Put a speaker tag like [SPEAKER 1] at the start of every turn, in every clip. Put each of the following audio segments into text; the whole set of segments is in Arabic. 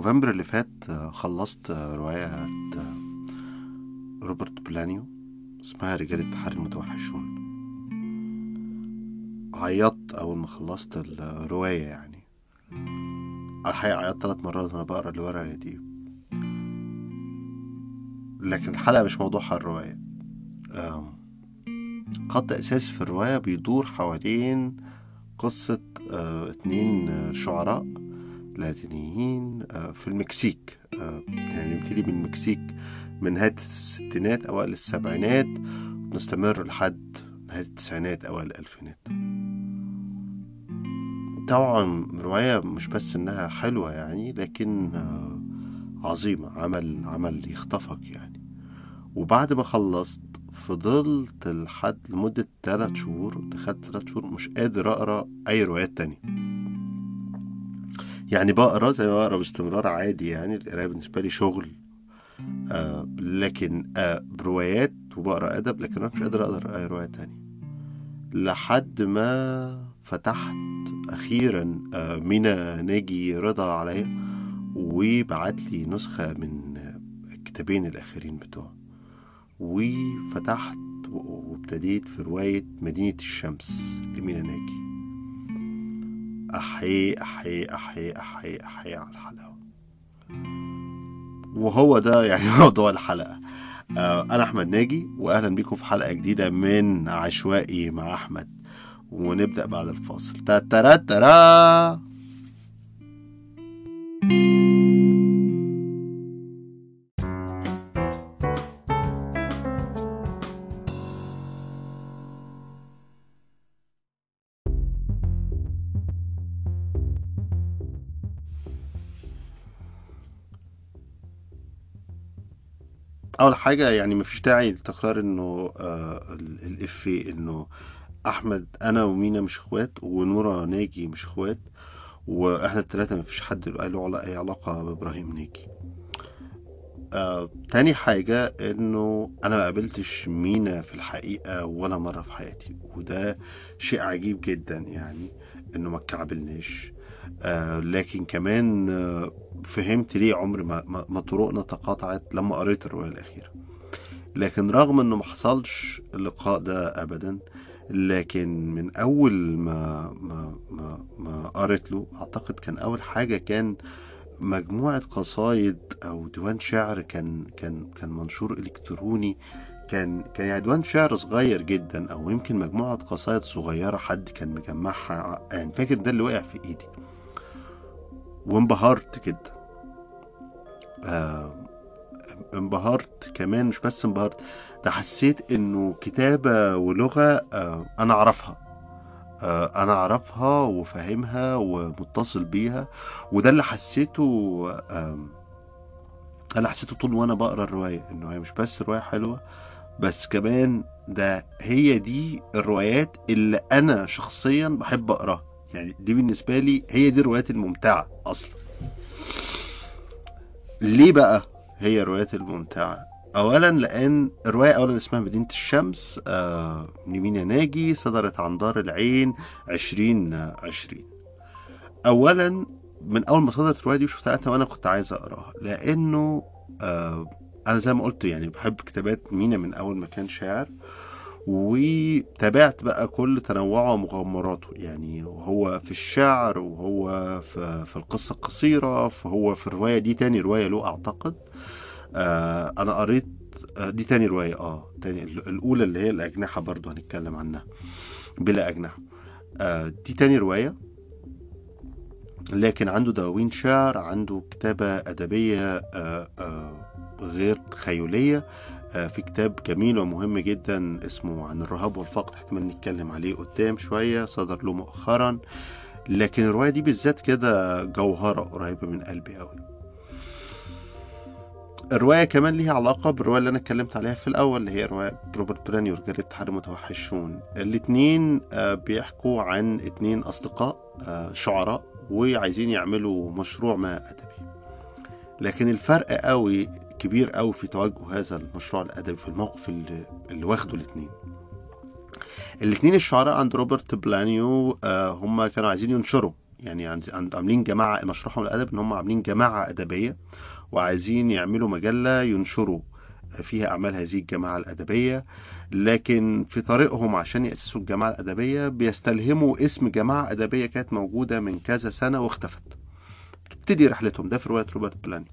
[SPEAKER 1] نوفمبر اللي فات آه، خلصت آه، رواية آه، روبرت بلانيو اسمها رجال التحري المتوحشون. عيطت أول ما خلصت الرواية يعني. الحقيقة عيطت ثلاث مرات وأنا بقرأ الورقة دي. لكن الحلقة مش موضوعها الرواية. خط أساسي في الرواية بيدور حوالين قصة اتنين شعراء. لاتينيين آه، في المكسيك. آه، يعني نبتدي بالمكسيك من نهاية الستينات أوائل السبعينات ونستمر لحد نهاية التسعينات أوائل الألفينات. طبعا رواية مش بس إنها حلوة يعني لكن آه، عظيمة عمل عمل يخطفك يعني. وبعد ما خلصت فضلت لحد لمدة تلات شهور دخلت تلات شهور مش قادر أقرأ أي روايات تانية. يعني بقرا زي ما بقرا باستمرار عادي يعني القراية بالنسبة لي شغل. آه لكن آه بروايات وبقرا أدب لكن أنا مش قادر أقرأ أي رواية تانية. لحد ما فتحت أخيرا آه مينا ناجي رضا عليا وبعت لي نسخة من الكتابين الأخيرين بتوعه. وفتحت وابتديت في رواية مدينة الشمس لمينا ناجي. أحيي أحيي أحيي أحيي أحيي على الحلقة. وهو ده يعني موضوع الحلقة. آه، أنا أحمد ناجي وأهلا بيكم في حلقة جديدة من عشوائي مع أحمد. ونبدأ بعد الفاصل. تاترا ترا أول حاجة يعني مفيش داعي لتكرار إنه آه ال- الافيه إنه أحمد أنا ومينا مش إخوات ونورا ناجي مش إخوات وإحنا الثلاثه مفيش حد له علا- أي علاقة بإبراهيم ناجي. آه تاني حاجة إنه أنا ما قابلتش مينا في الحقيقة ولا مرة في حياتي وده شيء عجيب جدا يعني إنه ما اتكعبلناش. آه لكن كمان آه فهمت ليه عمر ما, ما, طرقنا تقاطعت لما قريت الرواية الأخيرة. لكن رغم إنه ما حصلش اللقاء ده ابدا لكن من أول ما ما ما, ما قريت له أعتقد كان أول حاجة كان مجموعة قصايد أو ديوان شعر كان كان كان منشور إلكتروني. كان كان يعني ديوان شعر صغير جدا أو يمكن مجموعة قصايد صغيرة حد كان مجمعها يعني فاكر ده اللي وقع في إيدي. وانبهرت جدا. آه انبهرت كمان مش بس انبهرت ده حسيت إنه كتابة ولغة آه أنا أعرفها. آه، أنا أعرفها وفاهمها ومتصل بيها وده اللي حسيته آم، أنا حسيته طول وأنا بقرأ الرواية إنه هي مش بس رواية حلوة بس كمان ده هي دي الروايات اللي أنا شخصيا بحب أقراها. يعني دي بالنسبة لي هي دي الروايات الممتعة أصلا. ليه بقى هي الروايات الممتعة؟ اولا لأن الرواية اولا اسمها مدينة الشمس آه لمينا ناجي صدرت عن دار العين عشرين عشرين. اولا من أول ما صدرت الرواية دي وشفتها وأنا كنت عايز أقراها لأنه آه أنا زي ما قلت يعني بحب كتابات مينا من أول ما كان شاعر. وتابعت بقى كل تنوعه ومغامراته. يعني وهو في الشعر وهو في, في القصة القصيرة فهو في الرواية دي تاني رواية له أعتقد. آه أنا قريت آه دي تاني رواية آه تاني الأولى اللي هي الأجنحة برضو هنتكلم عنها بلا أجنحة. آه دي تاني رواية. لكن عنده دواوين شعر عنده كتابة أدبية آه آه غير تخيلية في كتاب جميل ومهم جدا اسمه عن الرهاب والفقد احتمال نتكلم عليه قدام شوية صدر له مؤخرا. لكن الرواية دي بالذات كده جوهرة قريبة من قلبي قوي الرواية كمان ليها علاقة بالرواية اللي أنا اتكلمت عليها في الأول اللي هي رواية روبرت براني ورجال التحري المتوحشون. الاتنين آه بيحكوا عن اتنين أصدقاء آه شعراء وعايزين يعملوا مشروع ما أدبي. لكن الفرق قوي كبير قوي في توجه هذا المشروع الأدبي في الموقف اللي, واخده الاتنين. الاتنين الشعراء عند روبرت بلانيو آه هم كانوا عايزين ينشروا. يعني عاملين جماعة مشروعهم الأدب إن هم عاملين جماعة أدبية وعايزين يعملوا مجلة ينشروا فيها أعمال هذه الجماعة الأدبية. لكن في طريقهم عشان يأسسوا الجماعة الأدبية بيستلهموا اسم جماعة أدبية كانت موجودة من كذا سنة واختفت. تبتدي رحلتهم. ده في رواية روبرتو بولانيو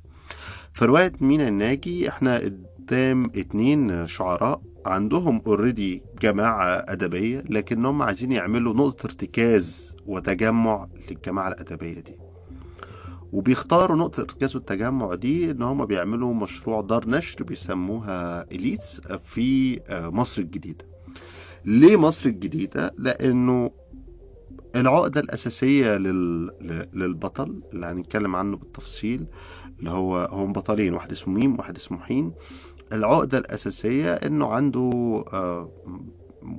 [SPEAKER 1] في روايه مينا الناجي إحنا قدام اتنين شعراء عندهم already جماعة أدبية لكنهم عايزين يعملوا نقطة ارتكاز وتجمع للجماعة الأدبية دي وبيختاروا نقطة ارتكاز التجمع دي إن هم بيعملوا مشروع دار نشر بيسموها إليتس في مصر الجديدة ليه مصر الجديدة؟ لأنه العقدة الأساسية للبطل اللي هنتكلم عنه بالتفصيل اللي هو هم بطلين واحد اسمه ميم وواحد اسمه حين. العقدة الأساسية إنه عنده آه،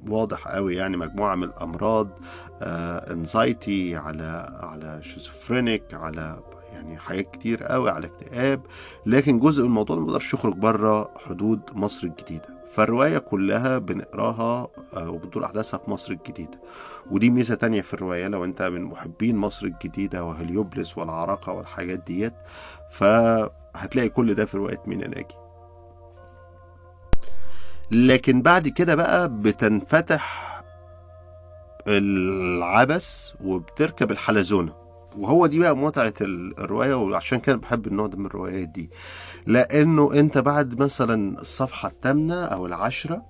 [SPEAKER 1] واضح قوي يعني مجموعة من الأمراض انزايتي على على شيزوفرينيك على يعني حاجات كتير قوي على اكتئاب. لكن جزء من الموضوع ما بيقدرش يخرج بره حدود مصر الجديدة. فالرواية كلها بنقراها آه، وبتدور أحداثها في مصر الجديدة. ودي ميزة تانية في الرواية لو أنت من محبين مصر الجديدة وهليوبلس والعراقة والحاجات ديت فهتلاقي كل ده في رواية مينا ناجي. لكن بعد كده بقى بتنفتح العبث وبتركب الحلزونة. وهو دي بقى متعة ال- الرواية وعشان كده بحب النوع ده من الروايات دي. لأنه أنت بعد مثلا الصفحة الثامنة أو العشرة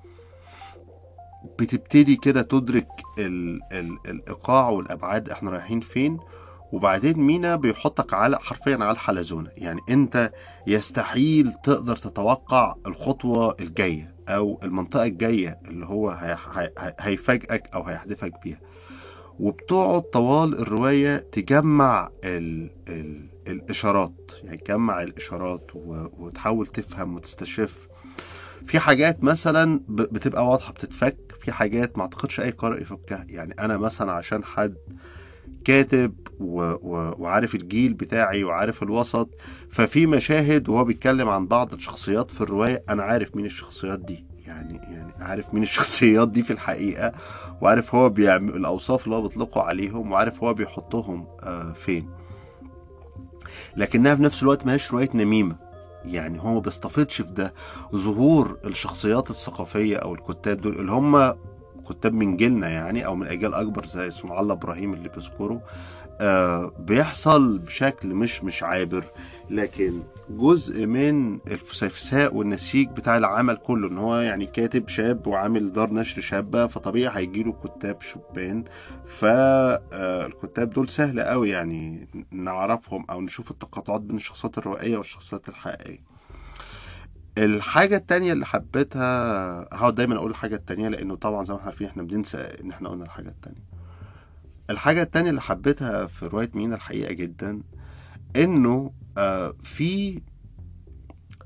[SPEAKER 1] بتبتدي كده تدرك ال ال الإيقاع والأبعاد إحنا رايحين فين. وبعدين مينا بيحطك على حرفيا على الحلزونة. يعني أنت يستحيل تقدر تتوقع الخطوة الجاية أو المنطقة الجاية اللي هو هي- هي- هي- هيفاجئك أو هيحدفك بيها. وبتقعد طوال الرواية تجمع ال ال الإشارات يعني تجمع الإشارات وتحاول تفهم وتستشف. في حاجات مثلا بتبقى واضحة بتتفك. في حاجات ما أعتقدش أي قارئ يفكها. يعني أنا مثلا عشان حد كاتب و... و... وعارف الجيل بتاعي وعارف الوسط ففي مشاهد وهو بيتكلم عن بعض الشخصيات في الرواية أنا عارف مين الشخصيات دي. يعني يعني عارف مين الشخصيات دي في الحقيقة. وعارف هو بيعمل الأوصاف اللي هو بيطلقوا عليهم وعارف هو بيحطهم آه فين. لكنها في نفس الوقت ماهيش رواية نميمة. يعني هو ما بيستفيدش في ده. ظهور الشخصيات الثقافية أو الكتاب دول اللي هم كتاب من جيلنا يعني أو من أجيال أكبر زي صنع الله إبراهيم اللي بيذكره آه بيحصل بشكل مش مش عابر لكن جزء من الفسفساء والنسيج بتاع العمل كله إن هو يعني كاتب شاب وعامل دار نشر شابة فطبيعي هيجيله كتاب شبان. فالكتاب دول سهل قوي يعني نعرفهم أو نشوف التقاطعات بين الشخصيات الروائية والشخصيات الحقيقية. الحاجة التانية اللي حبيتها هقعد دايما أقول الحاجة التانية لأنه طبعا زي ما إحنا عارفين إحنا بننسى إن إحنا قلنا الحاجة التانية. الحاجة التانية اللي حبيتها في رواية مينا الحقيقة جدا إنه آه في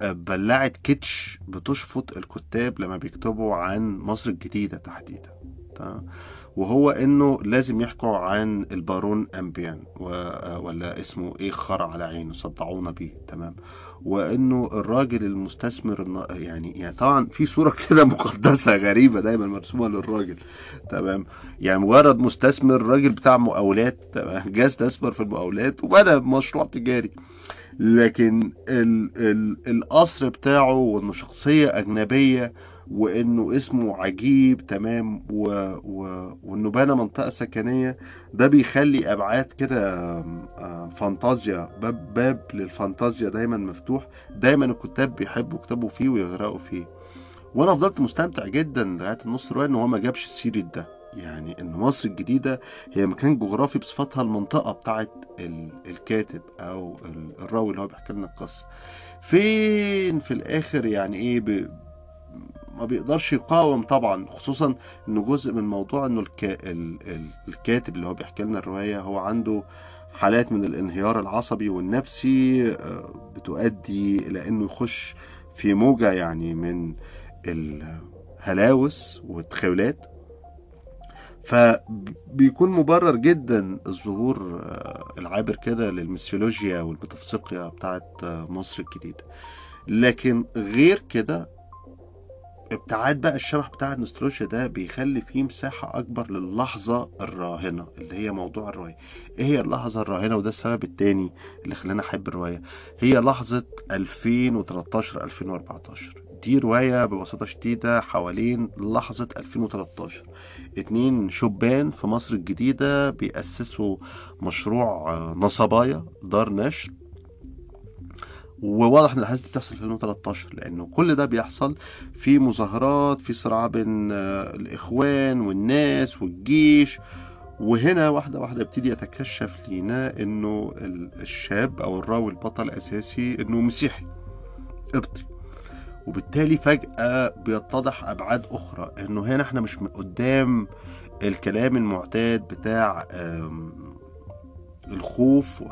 [SPEAKER 1] آه بلاعة كيتش بتشفط الكتاب لما بيكتبوا عن مصر الجديدة تحديدا. تمام. وهو إنه لازم يحكوا عن البارون أمبيان ولا اسمه إيه خرع على عينه صدعونا بيه تمام. وإنه الراجل المستثمر يعني يعني طبعا في صورة كده مقدسة غريبة دايما مرسومة للراجل تمام. يعني مجرد مستثمر راجل بتاع مقاولات تمام. جه استثمر في المقاولات وبنى مشروع تجاري. لكن ال ال القصر بتاعه وانه شخصيه أجنبية وإنه اسمه عجيب تمام؟ و و وإنه بنى منطقة سكنية. ده بيخلي أبعاد كده آه، فانتازيا باب باب للفانتازيا دايما مفتوح. دايما الكتاب بيحبوا يكتبوا فيه ويغرقوا فيه. وأنا فضلت مستمتع جدا لغاية النص روايه إن هو ما جابش سيرة ده. يعني إن مصر الجديدة هي مكان جغرافي بصفتها المنطقة بتاعت ال- الكاتب أو ال- الراوي اللي هو بيحكي لنا القصة. فين في الآخر يعني إيه. ما بيقدرش يقاوم طبعا خصوصا إنه جزء من موضوع إنه الكا... ال... ال... الكاتب اللي هو بيحكي لنا الرواية هو عنده حالات من الانهيار العصبي والنفسي آه، بتؤدي إلى إنه يخش في موجة يعني من الهلاوس والتخيلات. فبيكون مبرر جدا الظهور آه، العابر كده للميثولوجيا والميتافيزيقيا بتاعت آه، مصر الجديدة. لكن غير كده ابتعاد بقى الشبح بتاع النوستالجيا ده بيخلي فيه مساحة أكبر للحظة الراهنة اللي هي موضوع الرواية. إيه هي اللحظة الراهنة؟ وده السبب التاني اللي خلاني أحب الرواية. هي لحظة 2013 2014 دي رواية ببساطة شديدة حوالين لحظة 2013 اتنين شبان في مصر الجديدة بيأسسوا مشروع آه، نصبايا دار نشر. وواضح إن الأحداث دي بتحصل في 2013 لأنه كل ده بيحصل في مظاهرات في صراع بين آه، الإخوان والناس والجيش. وهنا واحدة واحدة يبتدي يتكشف لينا إنه ال- الشاب أو الراوي البطل الأساسي إنه مسيحي قبطي. وبالتالي فجأة بيتضح أبعاد أخرى إنه هنا إحنا مش قدام الكلام المعتاد بتاع الخوف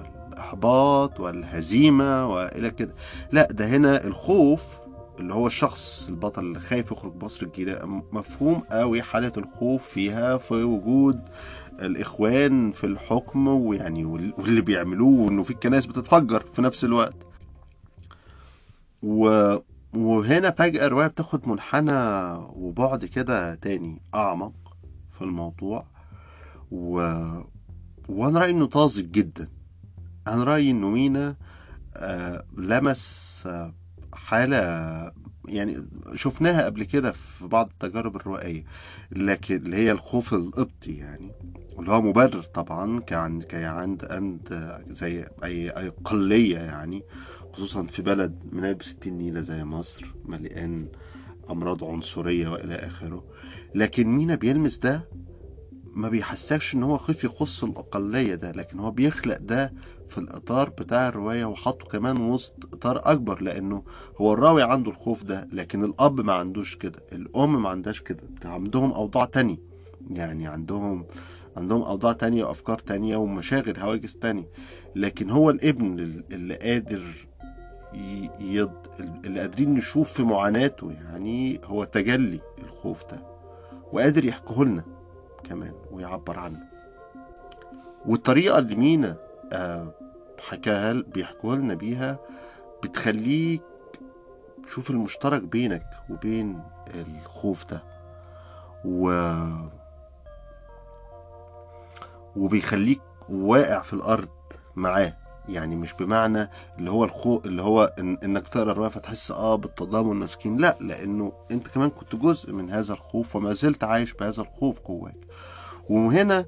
[SPEAKER 1] والإحباط والهزيمة وإلى كده. لا ده هنا الخوف اللي هو الشخص البطل اللي خايف يخرج مصر الجديدة مفهوم قوي. حالة الخوف فيها في وجود الإخوان في الحكم ويعني وال- واللي بيعملوه وإنه في الكنائس بتتفجر في نفس الوقت. و... وهنا فجأة الرواية بتاخد منحنى وبعد كده تاني أعمق في الموضوع. و... وأنا رأيي إنه طازج جدا. أنا رأيي إنه مينا آه لمس آه حالة يعني شفناها قبل كده في بعض التجارب الروائية لكن اللي هي الخوف القبطي يعني اللي هو مبرر طبعا كان عند عند زي أي أي قلية يعني خصوصا في بلد من بستين نيلة زي مصر مليان أمراض عنصرية وإلى آخره. لكن مينا بيلمس ده ما بيحسكش إن هو خايف يقص الأقلية ده لكن هو بيخلق ده في الإطار بتاع الرواية وحطه كمان وسط إطار أكبر لأنه هو الراوي عنده الخوف ده لكن الأب ما عندوش كده الأم ما عندهاش كده ده عندهم أوضاع تانية. يعني عندهم عندهم أوضاع تانية وأفكار تانية ومشاغل هواجس تانية. لكن هو الابن اللي قادر يض... اللي قادرين نشوف في معاناته يعني هو تجلي الخوف ده وقادر يحكيه لنا كمان ويعبر عنه. والطريقة اللي مينا آه، حكاها بيحكوها لنا بيها بتخليك شوف المشترك بينك وبين الخوف ده. و وبيخليك واقع في الأرض معاه. يعني مش بمعنى اللي هو الخوف اللي هو إن إنك تقرأ الرواية فتحس آه بالتضامن المسكين لا لأنه أنت كمان كنت جزء من هذا الخوف وما زلت عايش بهذا الخوف جواك. وهنا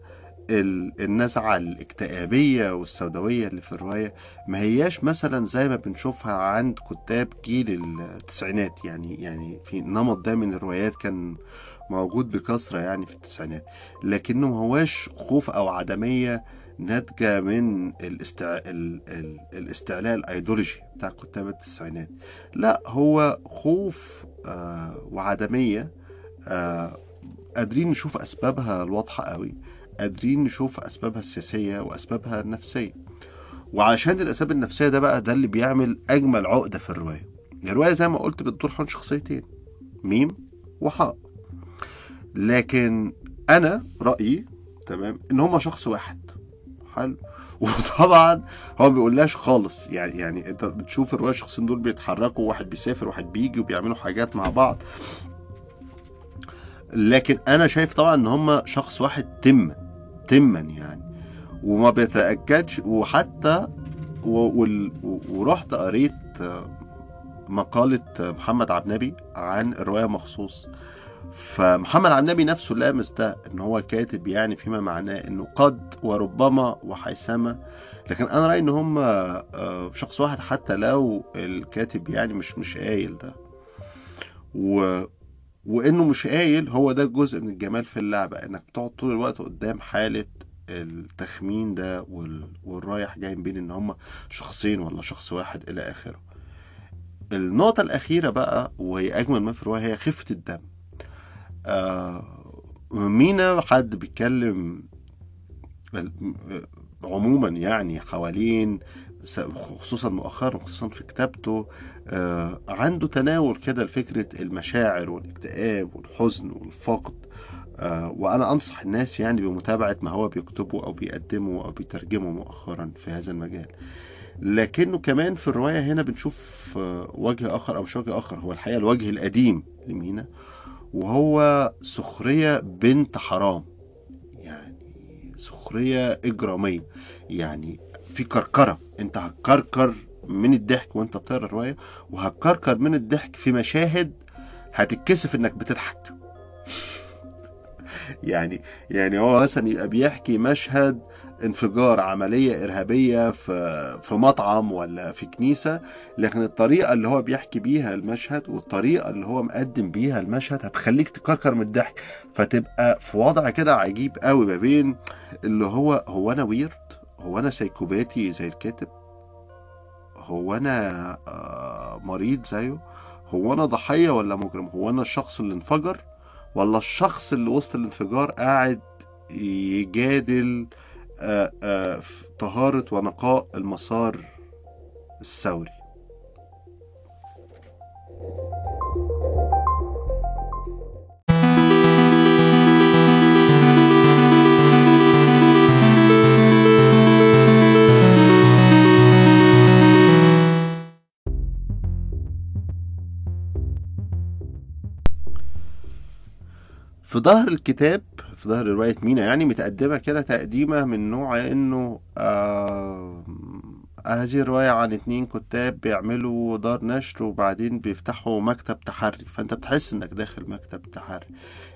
[SPEAKER 1] النزعة الاكتئابية والسوداوية اللي في الرواية ما هياش مثلا زي ما بنشوفها عند كتاب جيل التسعينات. يعني يعني في نمط ده من الروايات كان موجود بكثرة يعني في التسعينات. لكنه ما هواش خوف أو عدمية ناتجة من الاستع... ال... ال... الاستعلاء الأيديولوجي بتاع كتاب التسعينات. لا هو خوف آه وعدمية آه قادرين نشوف أسبابها الواضحة قوي. قادرين نشوف أسبابها السياسية وأسبابها النفسية. وعشان الأسباب النفسية ده بقى ده اللي بيعمل أجمل عقدة في الرواية. الرواية زي ما قلت بتدور حول شخصيتين ميم وحاء. لكن أنا رأيي تمام إن هما شخص واحد. حلو. وطبعا هو ما بيقولهاش خالص. يعني يعني أنت بتشوف الرواية الشخصين دول بيتحركوا واحد بيسافر واحد بيجي وبيعملوا حاجات مع بعض. لكن أنا شايف طبعا إن هم شخص واحد تما تما يعني. وما بيتاكدش وحتى ورحت قريت مقالة محمد عبد النبي عن الرواية مخصوص. فمحمد عبد النبي نفسه لامس ده إن هو كاتب يعني فيما معناه إنه قد وربما وحيثما. لكن أنا رأيي إن هم آه، شخص واحد حتى لو الكاتب يعني مش مش قايل ده. و وإنه مش قايل هو ده جزء من الجمال في اللعبة إنك بتقعد طول الوقت قدام حالة التخمين ده وال... والرايح جاي بين إن هم شخصين ولا شخص واحد إلى آخره. النقطة الأخيرة بقى وهي أجمل ما في الرواية هي خفة الدم. آه مينا حد بيتكلم عموما يعني حوالين خصوصا مؤخرا خصوصا في كتابته آه عنده تناول كده لفكرة المشاعر والاكتئاب والحزن والفقد آه وأنا أنصح الناس يعني بمتابعة ما هو بيكتبه أو بيقدمه أو بيترجمه مؤخرا في هذا المجال. لكنه كمان في الرواية هنا بنشوف آه، وجه آخر أو مش وجه آخر هو الحقيقة الوجه القديم لمينا وهو سخرية بنت حرام يعني سخرية إجرامية يعني في كركرة. أنت هتكركر من الضحك وأنت بتقرأ الرواية وهتكركر من الضحك في مشاهد هتتكسف إنك بتضحك. يعني يعني هو مثلا يبقى بيحكي مشهد انفجار عملية إرهابية في في مطعم ولا في كنيسة لكن الطريقة اللي هو بيحكي بيها المشهد والطريقة اللي هو مقدم بيها المشهد هتخليك تكركر من الضحك. فتبقى في وضع كده عجيب قوي ما بين اللي هو هو أنا ويرد هو أنا سيكوباتي زي الكاتب؟ هو أنا آه، مريض زيه؟ هو أنا ضحية ولا مجرم؟ هو أنا الشخص اللي انفجر ولا الشخص اللي وسط الانفجار قاعد يجادل آه، آه، طهارة ونقاء المسار الثوري؟ ظهر الكتاب في ظهر رواية مينا يعني متقدمة كده تقديمة من نوع إنه آه هذه الرواية عن اتنين كتاب بيعملوا دار نشر وبعدين بيفتحوا مكتب تحري. فأنت بتحس إنك داخل مكتب تحري.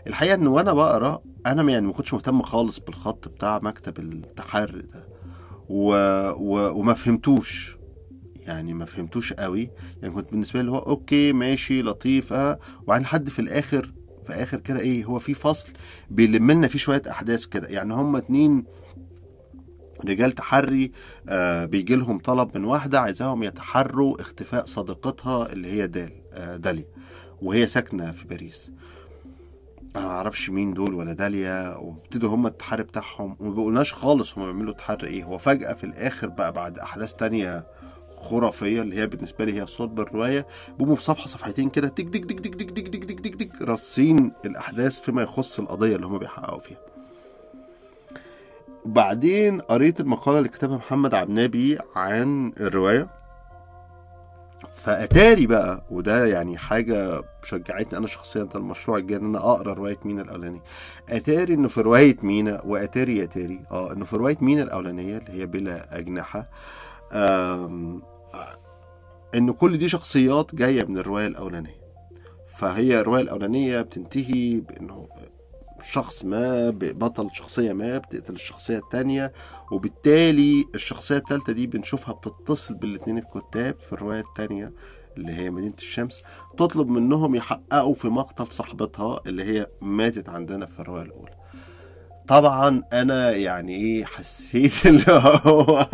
[SPEAKER 1] الحقيقة إن وأنا بقرأ أنا يعني ما كنتش مهتم خالص بالخط بتاع مكتب التحري ده. و... و... وما فهمتوش. يعني ما فهمتوش قوي. يعني كنت بالنسبة لي هو أوكي ماشي لطيف آه وبعدين لحد في الآخر في آخر كده إيه هو في فصل بيلم لنا فيه شوية أحداث كده. يعني هما اتنين رجال تحري آه بيجي لهم طلب من واحدة عايزاهم يتحروا اختفاء صديقتها اللي هي دال آه داليا وهي ساكنة في باريس. ما أعرفش مين دول ولا داليا وابتدوا هم التحري بتاعهم وما بيقولناش خالص هم بيعملوا تحري إيه. هو فجأة في الآخر بقى بعد أحداث تانية خرافية اللي هي بالنسبة لي هي الصوت بالرواية بيقوموا في صفحة صفحتين كده تك تك تك تك تك تك راصين الأحداث فيما يخص القضية اللي هم بيحققوا فيها. بعدين قريت المقالة اللي كتبها محمد عبنابي عن الرواية. فأتاري بقى وده يعني حاجة شجعتني أنا شخصيا المشروع الجاي إن أنا أقرأ رواية مينا الأولانية. أتاري إنه في رواية مينا وأتاري أتاري أه إنه في رواية مينا الأولانية اللي هي بلا أجنحة. آه، إن كل دي شخصيات جاية من الرواية الأولانية. فهي الروايه الأولانية بتنتهي بإنه شخص ما بطل شخصية ما بتقتل الشخصية التانية وبالتالي الشخصية التالتة دي بنشوفها بتتصل بالاتنين الكتاب في الرواية التانية اللي هي مدينة الشمس. تطلب منهم يحققوا في مقتل صاحبتها اللي هي ماتت عندنا في الرواية الأولى. طبعا أنا يعني إيه حسيت اللي هو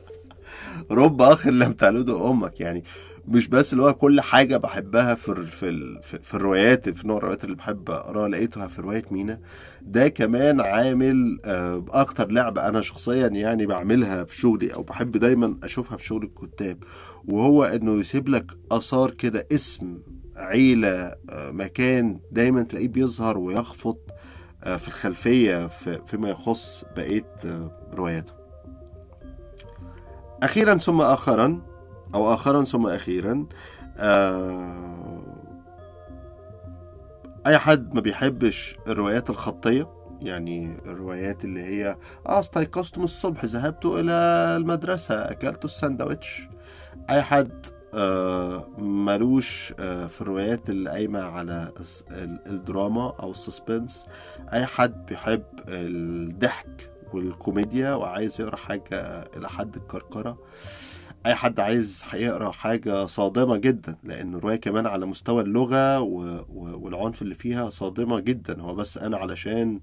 [SPEAKER 1] رب أخ لم تلده أمك. يعني مش بس اللي هو كل حاجة بحبها في ال في ال في, الروايات في نوع الروايات اللي بحب أقرأها لقيتها في رواية مينا. ده كمان عامل آه، أكتر لعبة أنا شخصيا يعني بعملها في شغلي أو بحب دايما أشوفها في شغل الكتاب وهو إنه يسيب لك آثار كده اسم عيلة آه، مكان دايما تلاقيه بيظهر ويخفض آه، في الخلفية في فيما يخص بقية رواياته. أخيرا ثم آخرا أو آخرا ثم أخيرا آه أي حد ما بيحبش الروايات الخطية يعني الروايات اللي هي آه استيقظت من الصبح ذهبت إلى المدرسة أكلت الساندوتش أي حد آه ملوش في الروايات اللي قايمة على الدراما أو السسبنس. أي حد بيحب الضحك والكوميديا وعايز يقرأ حاجة إلى حد الكركرة. أي حد عايز هيقرأ حاجة صادمة جدا لأن الرواية كمان على مستوى اللغة و... والعنف اللي فيها صادمة جدا. هو بس أنا علشان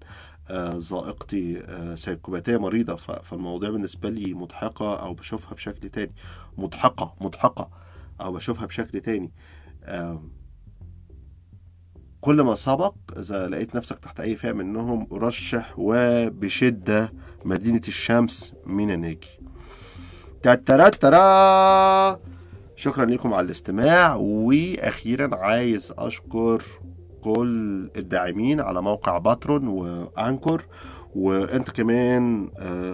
[SPEAKER 1] آه، ذائقتي آه، سيكوباتية مريضة ف... فالمواضيع بالنسبة لي مضحكة أو بشوفها بشكل تاني. مضحكة مضحكة أو بشوفها بشكل تاني. كل ما سبق إذا لقيت نفسك تحت أي فئة منهم رشح وبشدة مدينة الشمس من الناجي. تاترا شكرا لكم على الاستماع وأخيرا عايز أشكر كل الداعمين على موقع باترون وأنكور وانت كمان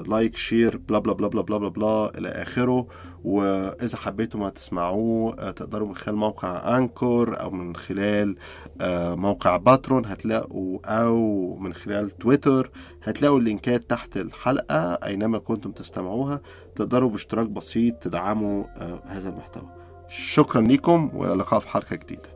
[SPEAKER 1] like share بلا بلا بلا بلا بلا بلا, بلا إلى آخره. وإذا حبيتوا ما تسمعوه آه، تقدروا من خلال موقع Anchor أو من خلال آه، موقع Patreon هتلاقوا أو من خلال تويتر هتلاقوا اللينكات تحت الحلقة أينما كنتم تستمعوها. تقدروا باشتراك بسيط تدعموا آه، هذا المحتوى. شكرا لكم وإلى اللقاء في حلقة جديدة.